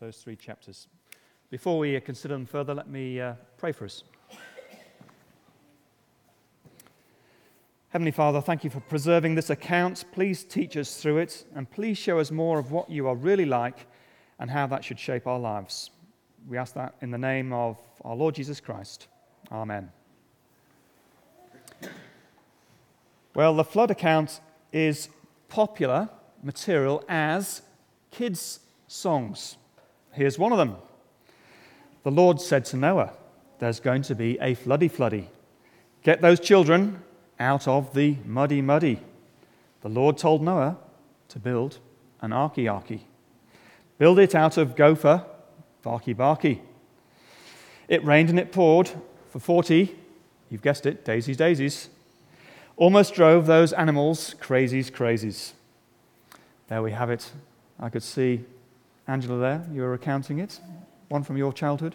those three chapters. Before we uh, consider them further, let me uh, pray for us. Heavenly Father, thank you for preserving this account. Please teach us through it, and please show us more of what you are really like and how that should shape our lives. We ask that in the name of our Lord Jesus Christ. Amen. Well, the flood account is popular material as kids' songs. Here's one of them The Lord said to Noah, There's going to be a floody floody. Get those children out of the muddy muddy. The Lord told Noah to build an arky. Build it out of gopher, barky barky. It rained and it poured for 40, you've guessed it, daisies, daisies. Almost drove those animals crazies, crazies. There we have it. I could see Angela there, you were recounting it. One from your childhood.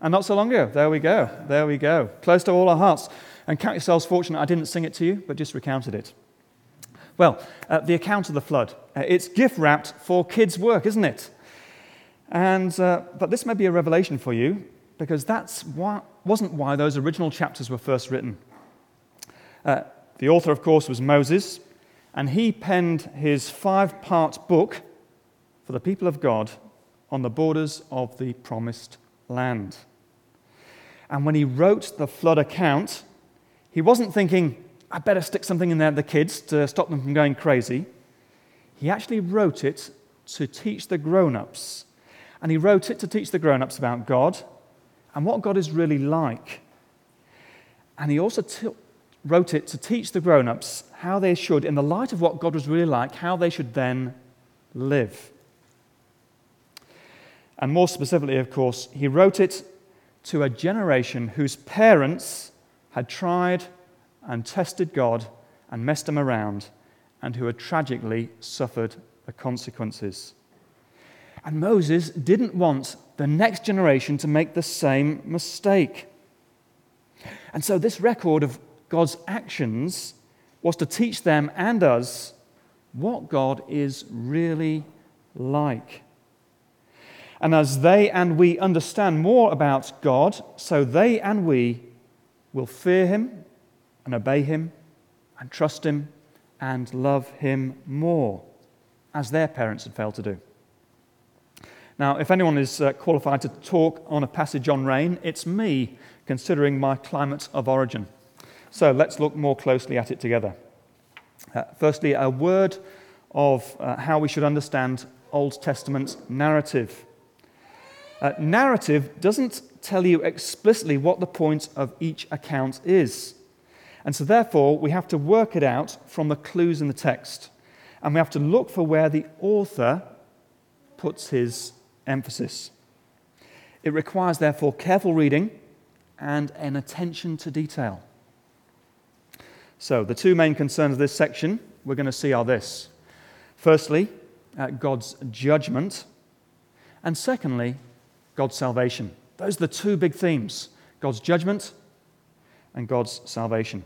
And not so long ago. There we go. There we go. Close to all our hearts. And count yourselves fortunate I didn't sing it to you, but just recounted it. Well, uh, the account of the flood. Uh, it's gift wrapped for kids' work, isn't it? And, uh, but this may be a revelation for you because that wasn't why those original chapters were first written. Uh, the author, of course, was Moses, and he penned his five part book for the people of God on the borders of the promised land. And when he wrote the flood account, he wasn't thinking, I better stick something in there the kids to stop them from going crazy. He actually wrote it to teach the grown ups. And he wrote it to teach the grown ups about God and what God is really like. And he also t- wrote it to teach the grown ups how they should, in the light of what God was really like, how they should then live. And more specifically, of course, he wrote it to a generation whose parents had tried and tested God and messed him around, and who had tragically suffered the consequences. And Moses didn't want the next generation to make the same mistake. And so, this record of God's actions was to teach them and us what God is really like. And as they and we understand more about God, so they and we will fear Him and obey Him and trust Him and love Him more, as their parents had failed to do. Now, if anyone is uh, qualified to talk on a passage on rain, it's me, considering my climate of origin. So let's look more closely at it together. Uh, firstly, a word of uh, how we should understand Old Testament narrative. Uh, narrative doesn't tell you explicitly what the point of each account is. And so, therefore, we have to work it out from the clues in the text. And we have to look for where the author puts his emphasis. It requires, therefore, careful reading and an attention to detail. So, the two main concerns of this section we're going to see are this firstly, uh, God's judgment, and secondly, God's salvation. Those are the two big themes God's judgment and God's salvation.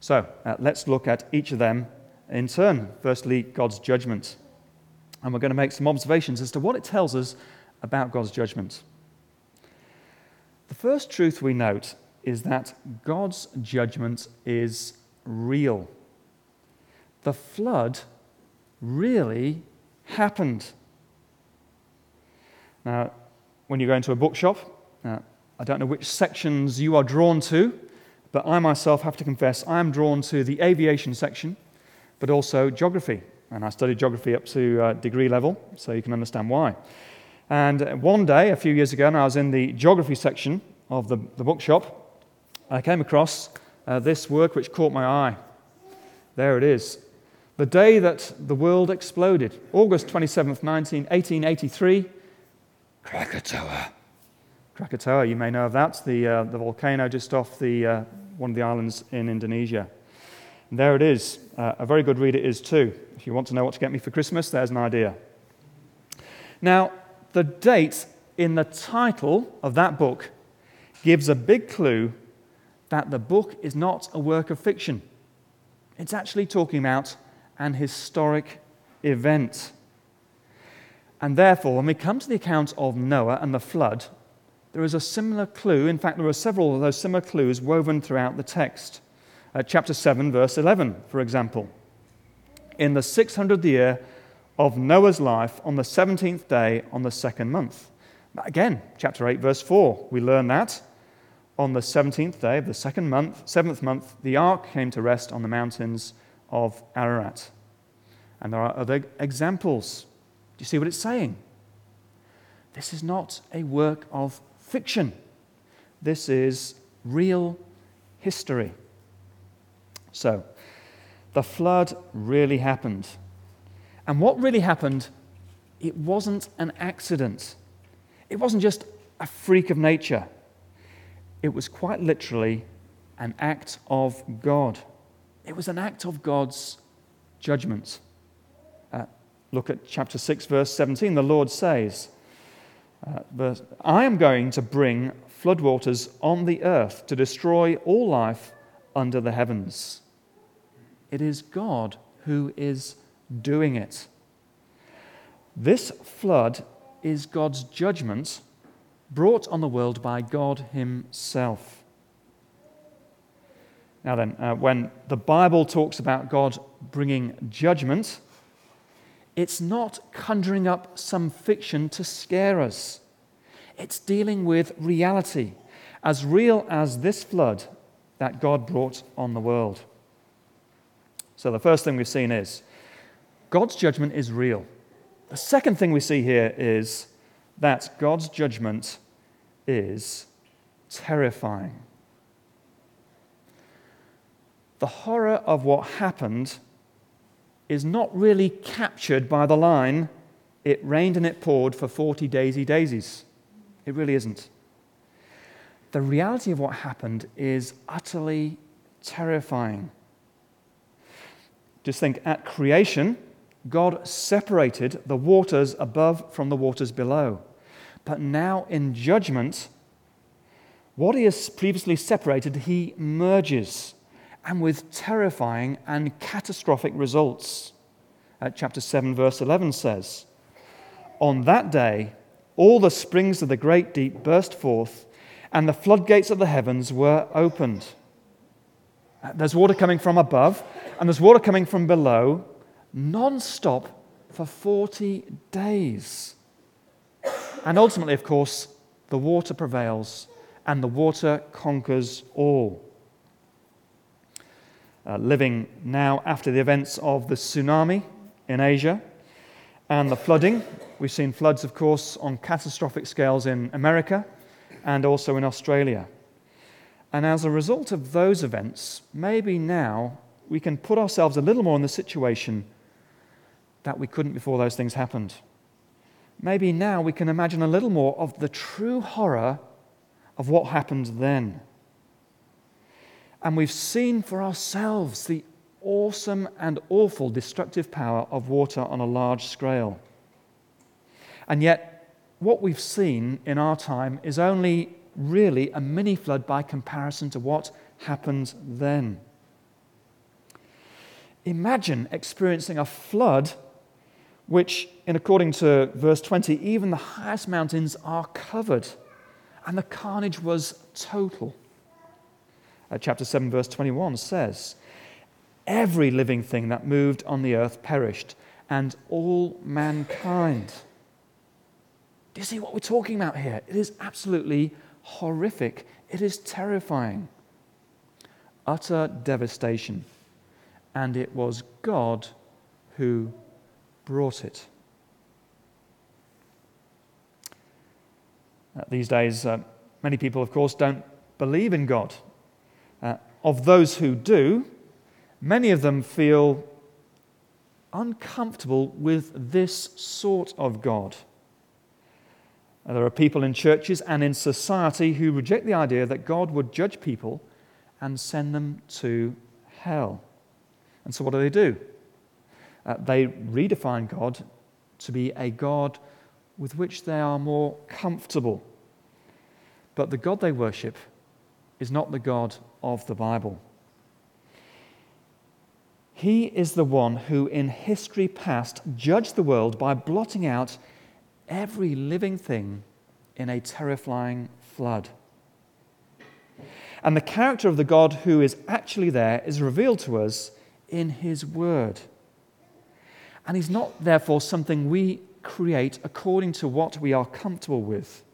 So, uh, let's look at each of them in turn. Firstly, God's judgment. And we're going to make some observations as to what it tells us about God's judgment. The first truth we note is that God's judgment is real. The flood really happened. Now, when you go into a bookshop, uh, I don't know which sections you are drawn to, but I myself have to confess I am drawn to the aviation section, but also geography. And I studied geography up to uh, degree level, so you can understand why. And one day, a few years ago, and I was in the geography section of the, the bookshop, I came across uh, this work which caught my eye. There it is. The day that the world exploded, August 27th, 19, 1883, Krakatoa. Krakatoa, you may know of that, the, uh, the volcano just off the, uh, one of the islands in Indonesia. And there it is. Uh, a very good read it is too. If you want to know what to get me for Christmas, there's an idea. Now, the date in the title of that book gives a big clue that the book is not a work of fiction. It's actually talking about an historic event. And therefore, when we come to the account of Noah and the flood, there is a similar clue. In fact, there are several of those similar clues woven throughout the text. Uh, chapter 7, verse 11, for example. In the 600th year of Noah's life, on the 17th day, on the second month. Again, chapter 8, verse 4, we learn that. On the 17th day of the second month, seventh month, the ark came to rest on the mountains of Ararat. And there are other examples. Do you see what it's saying? This is not a work of fiction. This is real history. So, the flood really happened. And what really happened, it wasn't an accident. It wasn't just a freak of nature. It was quite literally an act of God. It was an act of God's judgment. Look at chapter 6, verse 17. The Lord says, uh, I am going to bring floodwaters on the earth to destroy all life under the heavens. It is God who is doing it. This flood is God's judgment brought on the world by God Himself. Now, then, uh, when the Bible talks about God bringing judgment, it's not conjuring up some fiction to scare us. It's dealing with reality, as real as this flood that God brought on the world. So, the first thing we've seen is God's judgment is real. The second thing we see here is that God's judgment is terrifying. The horror of what happened is not really captured by the line, it rained and it poured for 40 daisy daisies. It really isn't. The reality of what happened is utterly terrifying. Just think at creation, God separated the waters above from the waters below. But now in judgment, what he has previously separated, he merges and with terrifying and catastrophic results. At chapter 7, verse 11 says, On that day, all the springs of the great deep burst forth, and the floodgates of the heavens were opened. Uh, there's water coming from above, and there's water coming from below, non stop for 40 days. And ultimately, of course, the water prevails, and the water conquers all uh, living now after the events of the tsunami in Asia and the flooding. We've seen floods, of course, on catastrophic scales in America and also in Australia. And as a result of those events, maybe now we can put ourselves a little more in the situation that we couldn't before those things happened. Maybe now we can imagine a little more of the true horror of what happened then and we've seen for ourselves the awesome and awful destructive power of water on a large scale. And yet, what we've seen in our time is only really a mini flood by comparison to what happened then. Imagine experiencing a flood which, in according to verse 20, even the highest mountains are covered, and the carnage was total uh, chapter 7, verse 21 says, Every living thing that moved on the earth perished, and all mankind. Do you see what we're talking about here? It is absolutely horrific. It is terrifying. Utter devastation. And it was God who brought it. Uh, these days, uh, many people, of course, don't believe in God. Of those who do, many of them feel uncomfortable with this sort of God. There are people in churches and in society who reject the idea that God would judge people and send them to hell. And so, what do they do? Uh, they redefine God to be a God with which they are more comfortable. But the God they worship is not the God of the Bible. He is the one who, in history past, judged the world by blotting out every living thing in a terrifying flood. And the character of the God who is actually there is revealed to us in His Word. And He's not, therefore, something we create according to what we are comfortable with.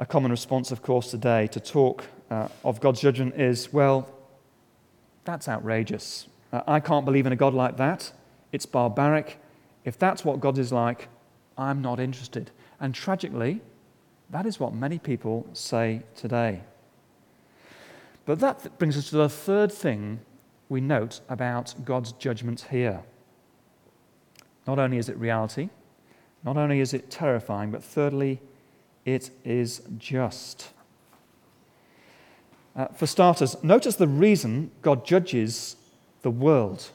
A common response, of course, today to talk uh, of God's judgment is well, that's outrageous. Uh, I can't believe in a God like that. It's barbaric. If that's what God is like, I'm not interested. And tragically, that is what many people say today. But that brings us to the third thing we note about God's judgment here. Not only is it reality, not only is it terrifying, but thirdly, it is just. Uh, for starters, notice the reason God judges the world.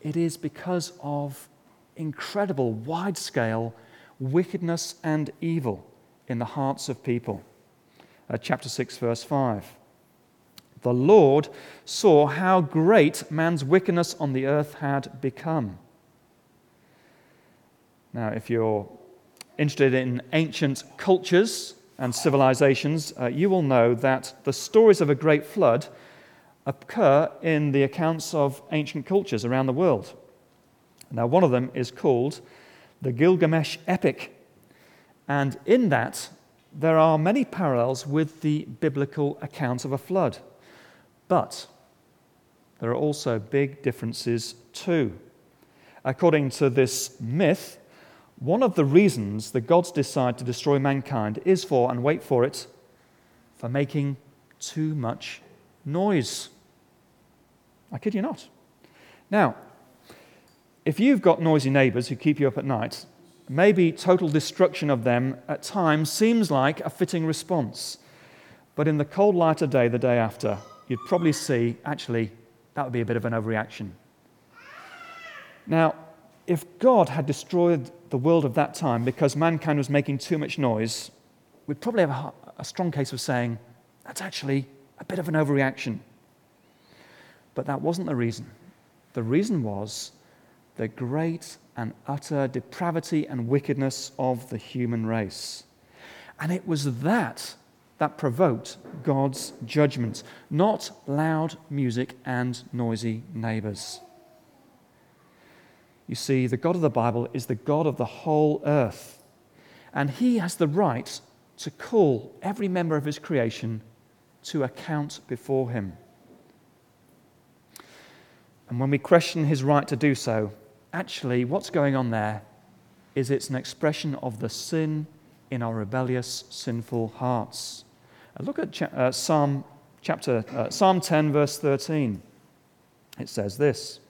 It is because of incredible, wide scale wickedness and evil in the hearts of people. Uh, chapter 6, verse 5. The Lord saw how great man's wickedness on the earth had become. Now, if you're interested in ancient cultures and civilizations, uh, you will know that the stories of a great flood occur in the accounts of ancient cultures around the world. Now, one of them is called the Gilgamesh epic. And in that, there are many parallels with the biblical account of a flood. But there are also big differences too. According to this myth, one of the reasons the gods decide to destroy mankind is for, and wait for it, for making too much noise. I kid you not. Now, if you've got noisy neighbors who keep you up at night, maybe total destruction of them at times seems like a fitting response. But in the cold light of day, the day after, you'd probably see actually that would be a bit of an overreaction. Now, if God had destroyed the world of that time because mankind was making too much noise, we'd probably have a, a strong case of saying that's actually a bit of an overreaction. But that wasn't the reason. The reason was the great and utter depravity and wickedness of the human race. And it was that that provoked God's judgment, not loud music and noisy neighbors. You see, the God of the Bible is the God of the whole earth, and He has the right to call every member of His creation to account before Him. And when we question His right to do so, actually, what's going on there is it's an expression of the sin in our rebellious, sinful hearts. Uh, look at cha- uh, Psalm chapter uh, Psalm 10, verse 13. It says this.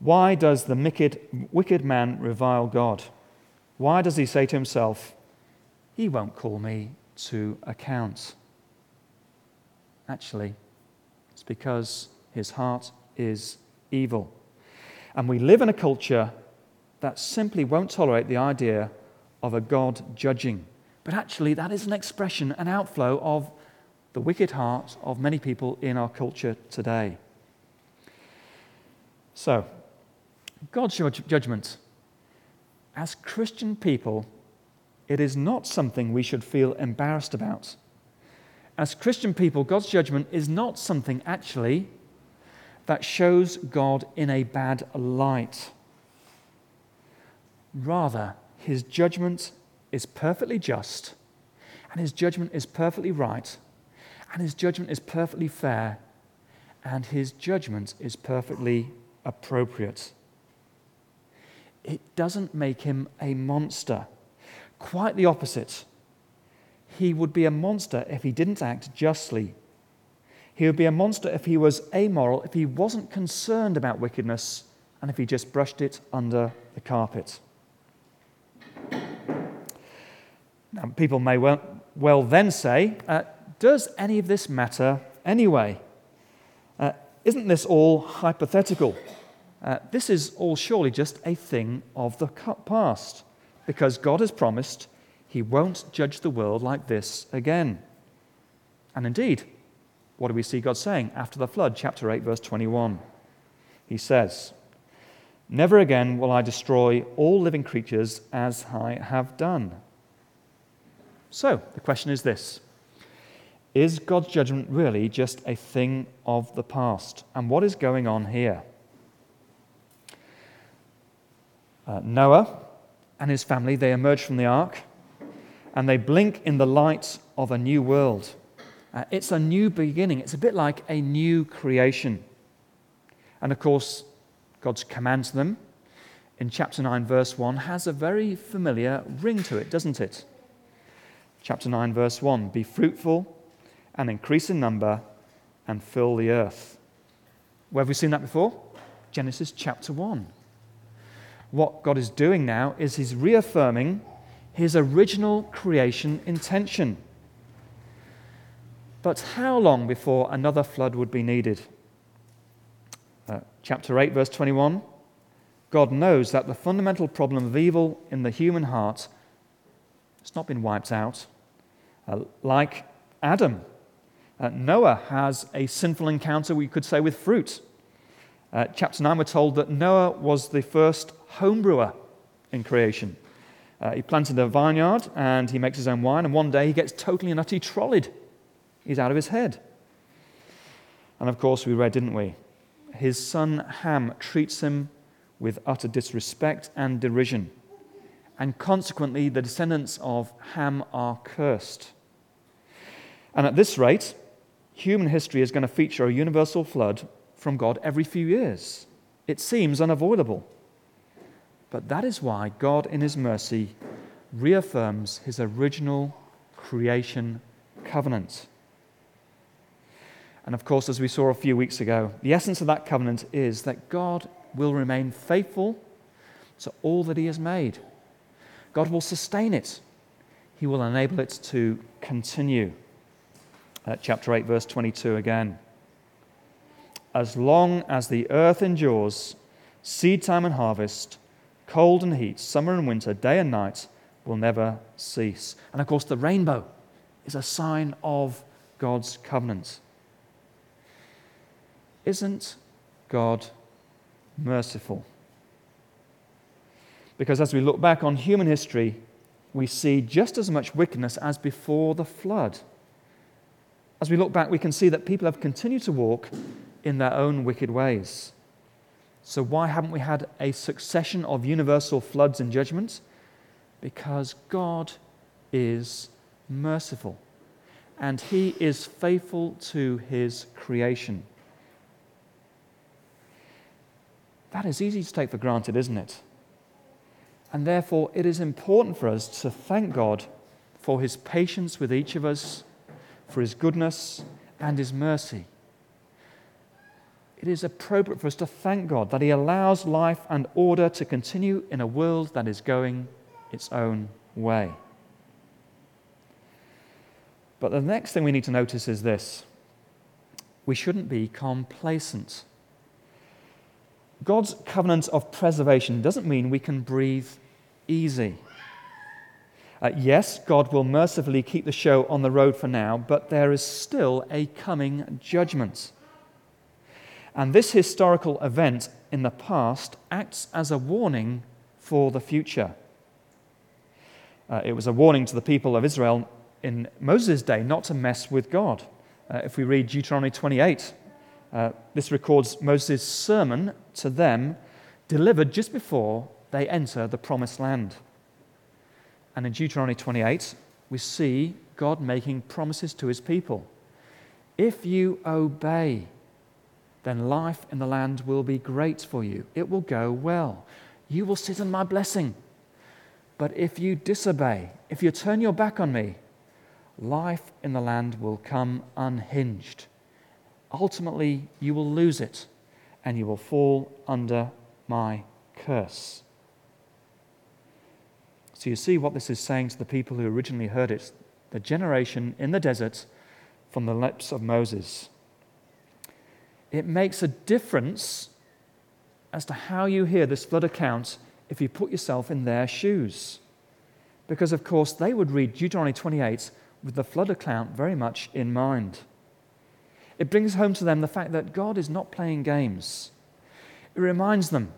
Why does the wicked, wicked man revile God? Why does he say to himself, He won't call me to account? Actually, it's because his heart is evil. And we live in a culture that simply won't tolerate the idea of a God judging. But actually, that is an expression, an outflow of the wicked heart of many people in our culture today. So, God's judgment. As Christian people, it is not something we should feel embarrassed about. As Christian people, God's judgment is not something actually that shows God in a bad light. Rather, his judgment is perfectly just, and his judgment is perfectly right, and his judgment is perfectly fair, and his judgment is perfectly appropriate. It doesn't make him a monster. Quite the opposite. He would be a monster if he didn't act justly he would be a monster if he was amoral, if he wasn't concerned about wickedness, and if he just brushed it under the carpet. Now, people may well, well then say, uh, Does any of this matter anyway? Uh, isn't this all hypothetical? Uh, this is all surely just a thing of the past, because God has promised he won't judge the world like this again. And indeed, what do we see God saying after the flood? Chapter 8, verse 21. he says, Never again will I destroy all living creatures as I have done. So, the question is this Is God's judgment really just a thing of the past? And what is going on here? Uh, Noah and his family, they emerge from the ark and they blink in the light of a new world. Uh, it's a new beginning. It's a bit like a new creation. And of course, God's command to them in chapter 9, verse 1, has a very familiar ring to it, doesn't it? Chapter 9, verse 1 Be fruitful and increase in number and fill the earth. Where have we seen that before? Genesis chapter 1. What God is doing now is He's reaffirming His original creation intention. But how long before another flood would be needed? Uh, chapter 8, verse 21 God knows that the fundamental problem of evil in the human heart has not been wiped out. Uh, like Adam, uh, Noah has a sinful encounter, we could say, with fruit. Uh, chapter 9, we're told that Noah was the first homebrewer in creation. Uh, he planted a vineyard and he makes his own wine, and one day he gets totally and utterly trolleyed. He's out of his head. And of course, we read, didn't we? his son Ham treats him with utter disrespect and derision. And consequently, the descendants of Ham are cursed. And at this rate, human history is going to feature a universal flood from God every few years. It seems unavoidable. But that is why God, in His mercy, reaffirms His original creation covenant. And of course, as we saw a few weeks ago, the essence of that covenant is that God will remain faithful to all that He has made. God will sustain it, He will enable it to continue. Uh, chapter 8, verse 22 again. As long as the earth endures, seed time and harvest, cold and heat, summer and winter, day and night will never cease. And of course, the rainbow is a sign of God's covenant. Isn't God merciful? Because as we look back on human history, we see just as much wickedness as before the flood. As we look back, we can see that people have continued to walk in their own wicked ways. So, why haven't we had a succession of universal floods and judgments? Because God is merciful and He is faithful to His creation. That is easy to take for granted, isn't it? And therefore, it is important for us to thank God for his patience with each of us, for his goodness and his mercy. It is appropriate for us to thank God that he allows life and order to continue in a world that is going its own way. But the next thing we need to notice is this we shouldn't be complacent. God's covenant of preservation doesn't mean we can breathe easy. Uh, yes, God will mercifully keep the show on the road for now, but there is still a coming judgment. And this historical event in the past acts as a warning for the future. Uh, it was a warning to the people of Israel in Moses' day not to mess with God. Uh, if we read Deuteronomy 28, uh, this records Moses' sermon to them, delivered just before they enter the promised land. And in Deuteronomy 28, we see God making promises to his people. If you obey, then life in the land will be great for you. It will go well. You will sit in my blessing. But if you disobey, if you turn your back on me, life in the land will come unhinged ultimately you will lose it and you will fall under my curse. So you see what this is saying to the people who originally heard it, the generation in the desert from the lips of Moses. It makes a difference as to how you hear this flood account if you put yourself in their shoes. Because, of course, they would read Deuteronomy 28 with the flood account very much in mind. It brings home to them the fact that God is not playing games. it reminds them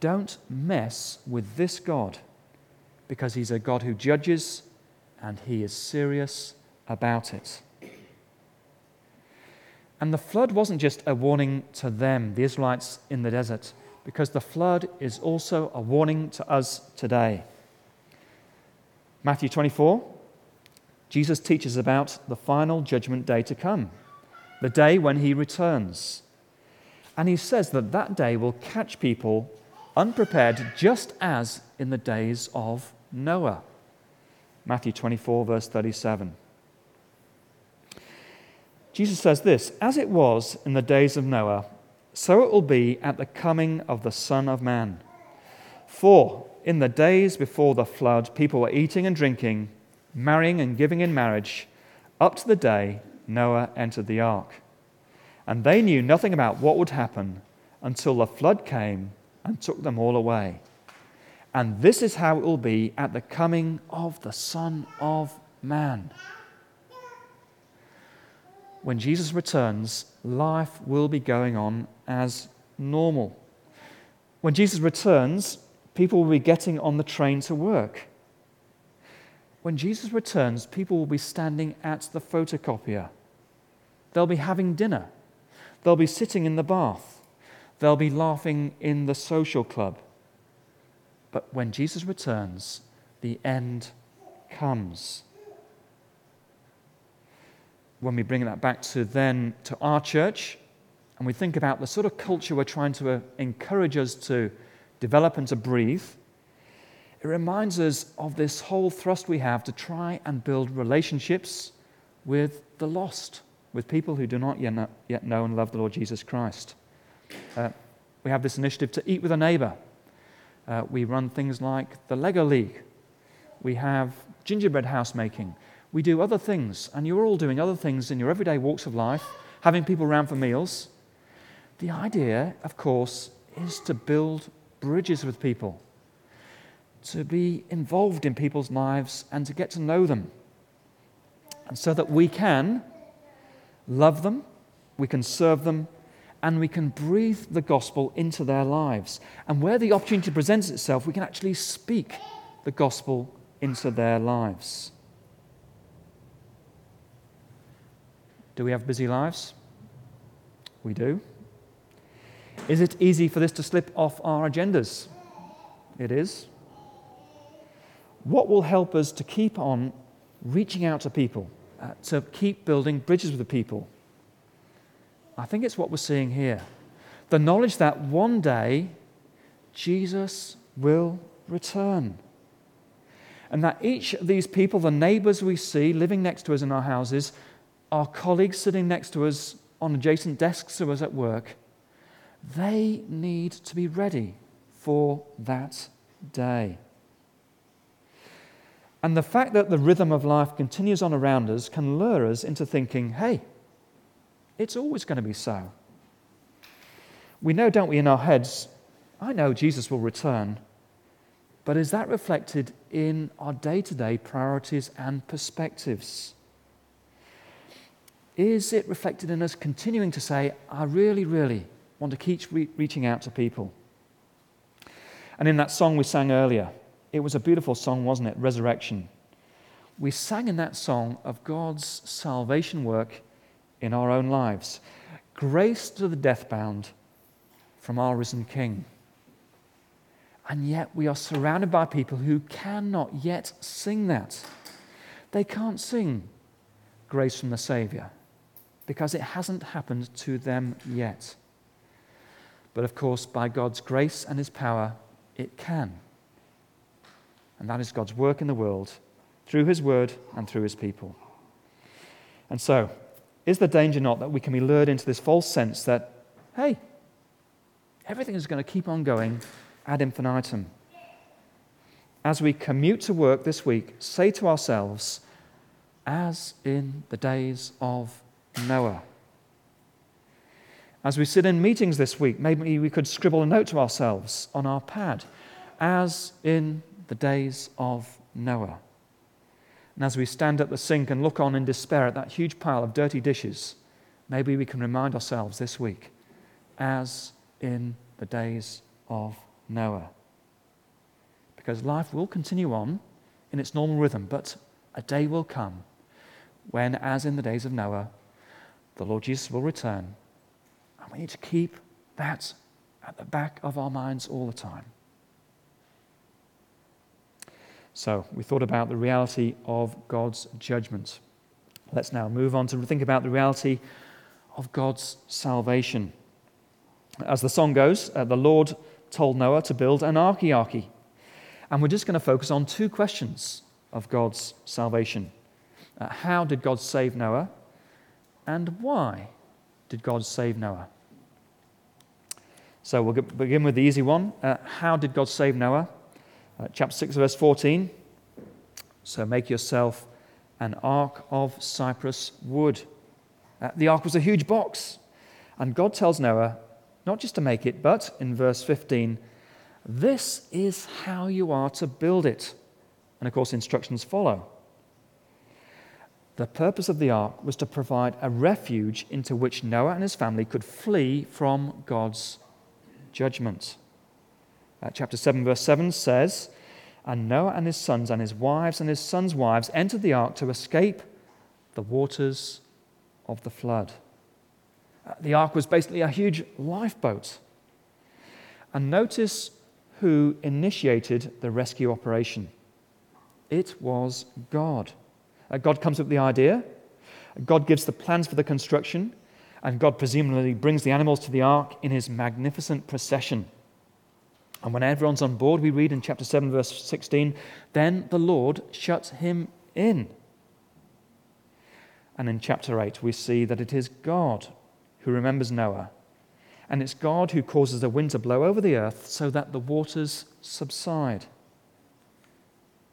don't mess with this God because he's a God who judges and he is serious about it. And the flood wasn't just a warning to them, the Israelites in the desert, because the flood is also a warning to us today. Matthew 24, Jesus teaches about the final judgment day to come, the day when he returns. And he says that that day will catch people unprepared, just as in the days of Noah. Matthew 24, verse 37. Jesus says this As it was in the days of Noah, so it will be at the coming of the Son of Man. For in the days before the flood, people were eating and drinking, marrying and giving in marriage, up to the day Noah entered the ark. And they knew nothing about what would happen until the flood came and took them all away. And this is how it will be at the coming of the Son of Man. When Jesus returns, life will be going on as normal. When Jesus returns, people will be getting on the train to work. When Jesus returns, people will be standing at the photocopier. They'll be having dinner. They'll be sitting in the bath. They'll be laughing in the social club. But when Jesus returns, the end comes when we bring that back to then to our church and we think about the sort of culture we're trying to uh, encourage us to develop and to breathe, it reminds us of this whole thrust we have to try and build relationships with the lost, with people who do not yet know and love the Lord Jesus Christ. Uh, we have this initiative to eat with a neighbor. Uh, we run things like the Lego League. We have gingerbread house making. We do other things, and you're all doing other things in your everyday walks of life, having people around for meals. The idea, of course, is to build bridges with people, to be involved in people's lives and to get to know them. And so that we can love them, we can serve them, and we can breathe the gospel into their lives. And where the opportunity presents itself, we can actually speak the gospel into their lives. Do we have busy lives? We do. Is it easy for this to slip off our agendas? It is. What will help us to keep on reaching out to people, uh, to keep building bridges with the people? I think it's what we're seeing here. The knowledge that one day Jesus will return. And that each of these people, the neighbors we see living next to us in our houses, our colleagues sitting next to us on adjacent desks to us at work, they need to be ready for that day. And the fact that the rhythm of life continues on around us can lure us into thinking, hey, it's always going to be so. We know, don't we, in our heads, I know Jesus will return, but is that reflected in our day to day priorities and perspectives? Is it reflected in us continuing to say, I really, really want to keep re- reaching out to people? And in that song we sang earlier, it was a beautiful song, wasn't it? Resurrection. We sang in that song of God's salvation work in our own lives. Grace to the deathbound from our risen King. And yet we are surrounded by people who cannot yet sing that. They can't sing grace from the Savior because it hasn't happened to them yet. But of course, by God's grace and His power, it can. And that is God's work in the world through His word and through His people. And so, is the danger not that we can be lured into this false sense that, hey, everything is going to keep on going ad infinitum? As we commute to work this week, say to ourselves, as in the days of Noah. As we sit in meetings this week, maybe we could scribble a note to ourselves on our pad, as in the days of Noah. And as we stand at the sink and look on in despair at that huge pile of dirty dishes, maybe we can remind ourselves this week, as in the days of Noah. Because life will continue on in its normal rhythm, but a day will come when, as in the days of Noah, the Lord Jesus will return. And we need to keep that at the back of our minds all the time. So, we thought about the reality of God's judgment. Let's now move on to think about the reality of God's salvation. As the song goes, uh, the Lord told Noah to build an archiarchy. And we're just going to focus on two questions of God's salvation. Uh, how did God save Noah? And why did God save Noah? So we'll begin with the easy one. Uh, how did God save Noah? Uh, chapter 6, verse 14. So make yourself an ark of cypress wood. Uh, the ark was a huge box. And God tells Noah not just to make it, but in verse 15, this is how you are to build it. And of course, instructions follow. The purpose of the ark was to provide a refuge into which Noah and his family could flee from God's judgment. Uh, chapter 7, verse 7 says, And Noah and his sons and his wives and his sons' wives entered the ark to escape the waters of the flood. Uh, the ark was basically a huge lifeboat. And notice who initiated the rescue operation. It was God. Uh, God comes up with the idea, God gives the plans for the construction, and God presumably brings the animals to the ark in his magnificent procession. And when everyone's on board, we read in chapter 7, verse 16, then the Lord shuts him in. And in chapter 8, we see that it is God who remembers Noah. And it's God who causes the wind to blow over the earth so that the waters subside.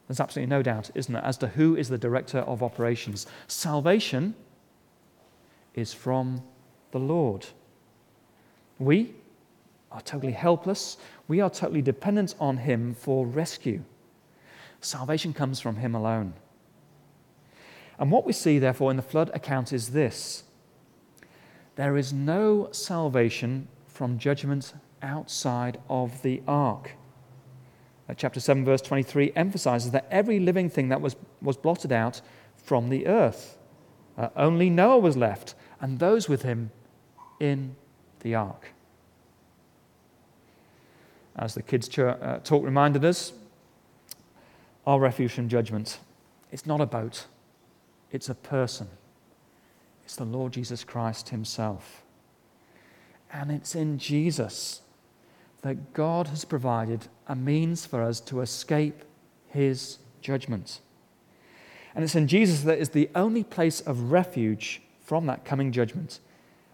There's absolutely no doubt, isn't there, as to who is the director of operations. Salvation is from the Lord. We are totally helpless. We are totally dependent on Him for rescue. Salvation comes from Him alone. And what we see, therefore, in the flood account is this there is no salvation from judgment outside of the ark. Uh, chapter 7, verse 23 emphasizes that every living thing that was, was blotted out from the earth. Uh, only Noah was left, and those with him in the ark. As the kids' church, uh, talk reminded us, our refuge from judgment. It's not a boat, it's a person. It's the Lord Jesus Christ Himself. And it's in Jesus that God has provided a means for us to escape his judgment. And it's in Jesus that is the only place of refuge from that coming judgment.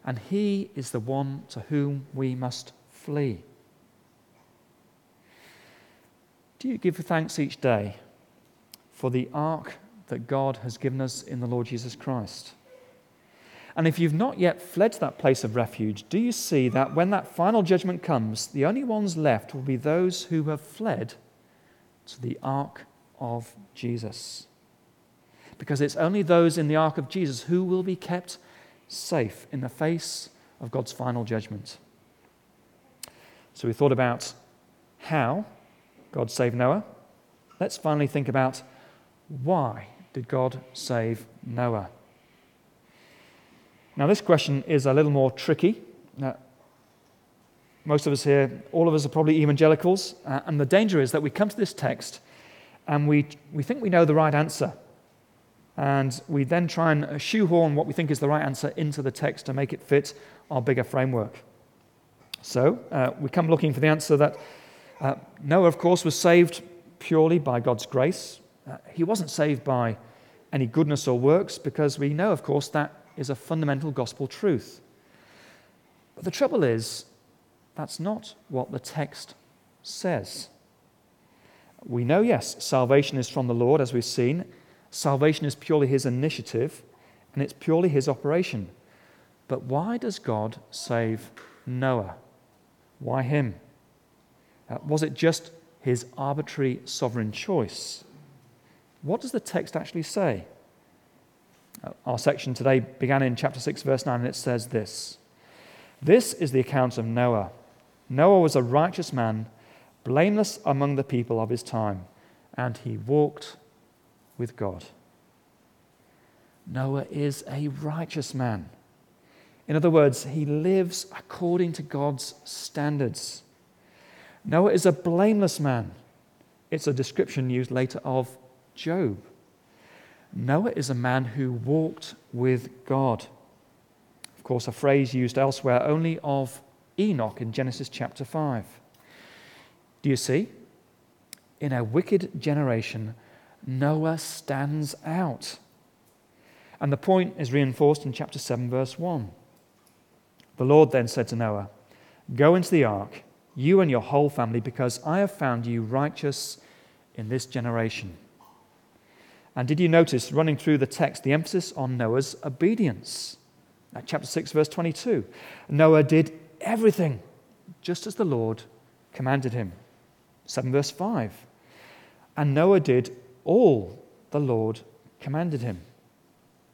And he is the one to whom we must flee. Do you give thanks each day for the ark that God has given us in the Lord Jesus Christ? And if you've not yet fled to that place of refuge, do you see that when that final judgment comes, the only ones left will be those who have fled to the ark of Jesus? Because it's only those in the ark of Jesus who will be kept safe in the face of God's final judgment. So we thought about how God saved Noah. Let's finally think about why did God save Noah? Now, this question is a little more tricky. Uh, most of us here, all of us are probably evangelicals, uh, and the danger is that we come to this text and we, we think we know the right answer. And we then try and shoehorn what we think is the right answer into the text to make it fit our bigger framework. So uh, we come looking for the answer that uh, Noah, of course, was saved purely by God's grace. Uh, he wasn't saved by any goodness or works because we know, of course, that is a fundamental gospel truth. But the trouble is, that's not what the text says. We know, yes, salvation is from the Lord, as we've seen. Salvation is purely His initiative, and it's purely His operation. But why does God save Noah? Why him? Uh, was it just his arbitrary sovereign choice? What does the text actually say? Uh, our section today began in chapter 6, verse 9, and it says this This is the account of Noah. Noah was a righteous man, blameless among the people of his time, and he walked with God. Noah is a righteous man. In other words, he lives according to God's standards. Noah is a blameless man. It's a description used later of Job. Noah is a man who walked with God. Of course, a phrase used elsewhere only of Enoch in Genesis chapter 5. Do you see? In a wicked generation, Noah stands out. And the point is reinforced in chapter 7, verse 1. The Lord then said to Noah, Go into the ark, you and your whole family, because I have found you righteous in this generation. And did you notice, running through the text, the emphasis on Noah's obedience? At chapter 6, verse 22. Noah did everything just as the Lord commanded him. 7 verse 5. And Noah did all the Lord commanded him.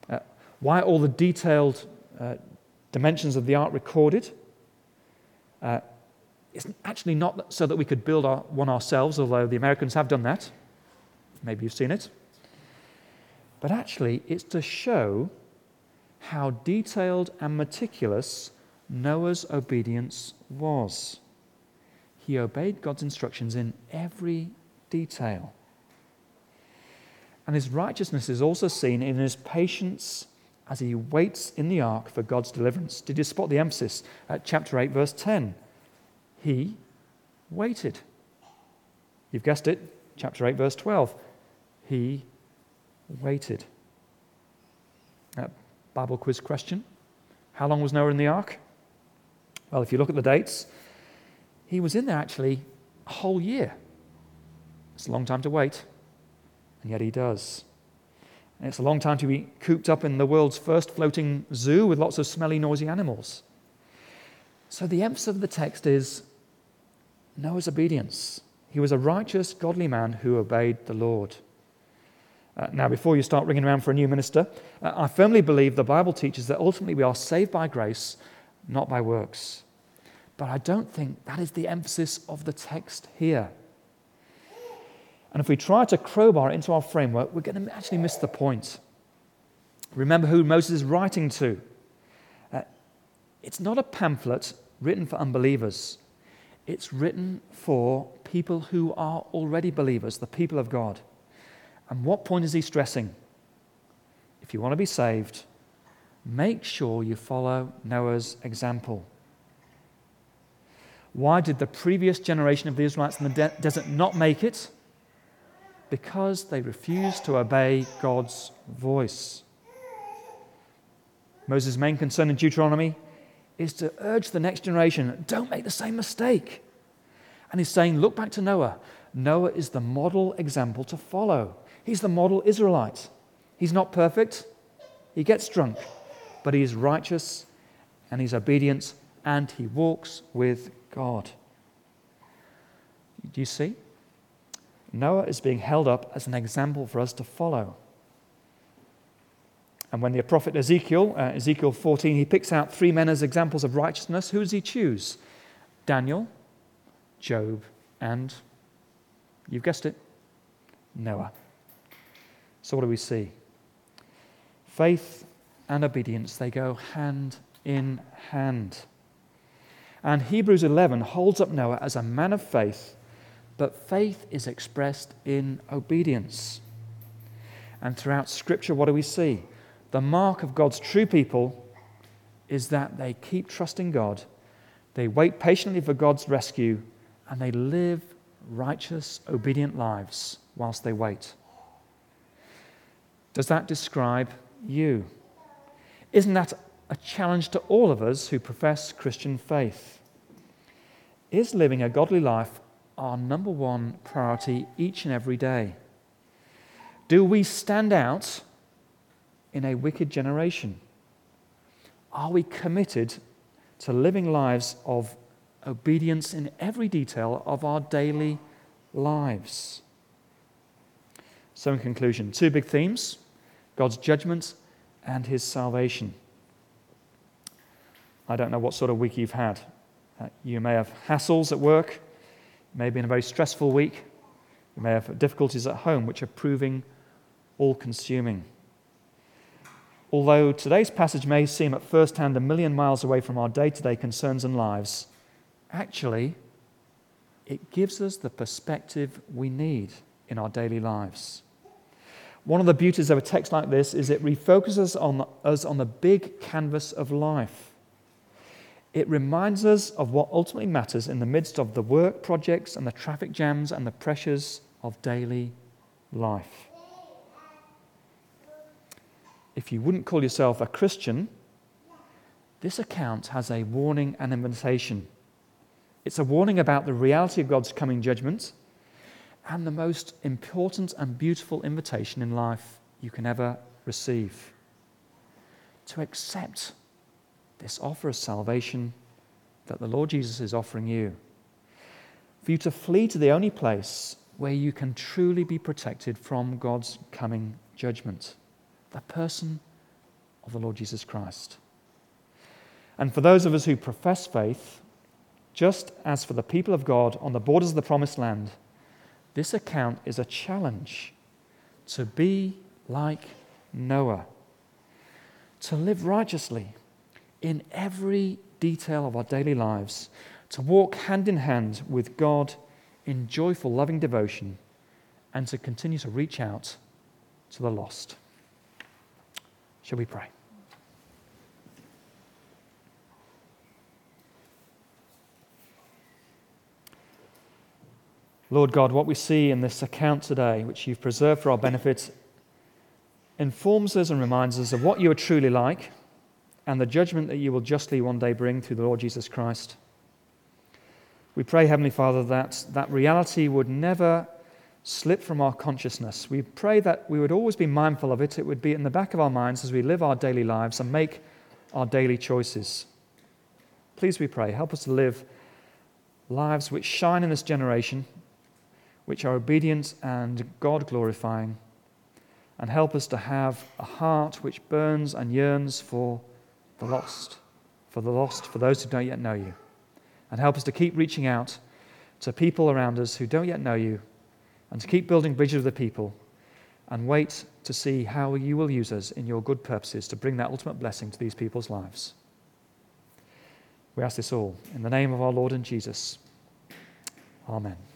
Uh, why all the detailed uh, dimensions of the ark recorded? Uh, it's actually not so that we could build our, one ourselves, although the Americans have done that. Maybe you've seen it. But actually, it's to show how detailed and meticulous Noah's obedience was. He obeyed God's instructions in every detail. And his righteousness is also seen in his patience as he waits in the ark for God's deliverance. Did you spot the emphasis at chapter 8, verse 10? He waited. You've guessed it, chapter 8, verse 12. He waited. Uh, Bible quiz question How long was Noah in the ark? Well, if you look at the dates, he was in there actually a whole year. It's a long time to wait, and yet he does. And it's a long time to be cooped up in the world's first floating zoo with lots of smelly, noisy animals. So the emphasis of the text is Noah's obedience. He was a righteous, godly man who obeyed the Lord. Uh, now, before you start ringing around for a new minister, uh, I firmly believe the Bible teaches that ultimately we are saved by grace, not by works. But I don't think that is the emphasis of the text here. And if we try to crowbar it into our framework, we're going to actually miss the point. Remember who Moses is writing to. Uh, it's not a pamphlet written for unbelievers, it's written for people who are already believers, the people of God. And what point is he stressing? If you want to be saved, make sure you follow Noah's example. Why did the previous generation of the Israelites in the de- desert not make it? Because they refused to obey God's voice. Moses' main concern in Deuteronomy is to urge the next generation don't make the same mistake. And he's saying, look back to Noah. Noah is the model example to follow. He's the model Israelite. He's not perfect, he gets drunk, but he is righteous and he's obedient and he walks with God. Do you see? Noah is being held up as an example for us to follow. And when the prophet Ezekiel, uh, Ezekiel 14, he picks out three men as examples of righteousness, who does he choose? Daniel, Job, and, you've guessed it, Noah. So, what do we see? Faith and obedience, they go hand in hand. And Hebrews 11 holds up Noah as a man of faith, but faith is expressed in obedience. And throughout Scripture, what do we see? The mark of God's true people is that they keep trusting God, they wait patiently for God's rescue, and they live righteous, obedient lives whilst they wait. Does that describe you? Isn't that a challenge to all of us who profess Christian faith? Is living a godly life our number one priority each and every day? Do we stand out in a wicked generation? Are we committed to living lives of obedience in every detail of our daily lives? So, in conclusion, two big themes God's judgment and his salvation. I don't know what sort of week you've had. Uh, you may have hassles at work, maybe in a very stressful week. You may have difficulties at home which are proving all consuming. Although today's passage may seem at first hand a million miles away from our day to day concerns and lives, actually, it gives us the perspective we need in our daily lives. One of the beauties of a text like this is it refocuses on us on the big canvas of life. It reminds us of what ultimately matters in the midst of the work projects and the traffic jams and the pressures of daily life. If you wouldn't call yourself a Christian, this account has a warning and invitation. It's a warning about the reality of God's coming judgment and the most important and beautiful invitation in life you can ever receive to accept this offer of salvation that the Lord Jesus is offering you. For you to flee to the only place where you can truly be protected from God's coming judgment the person of the Lord Jesus Christ. And for those of us who profess faith, just as for the people of God on the borders of the promised land, this account is a challenge to be like Noah, to live righteously in every detail of our daily lives, to walk hand in hand with God in joyful, loving devotion, and to continue to reach out to the lost. Shall we pray? Lord God, what we see in this account today, which you've preserved for our benefit, informs us and reminds us of what you are truly like and the judgment that you will justly one day bring through the Lord Jesus Christ. We pray, Heavenly Father, that that reality would never slip from our consciousness. We pray that we would always be mindful of it. It would be in the back of our minds as we live our daily lives and make our daily choices. Please, we pray, help us to live lives which shine in this generation, which are obedient and God glorifying, and help us to have a heart which burns and yearns for the lost, for the lost, for those who don't yet know you. And help us to keep reaching out to people around us who don't yet know you, and to keep building bridges with the people, and wait to see how you will use us in your good purposes to bring that ultimate blessing to these people's lives. We ask this all in the name of our Lord and Jesus. Amen.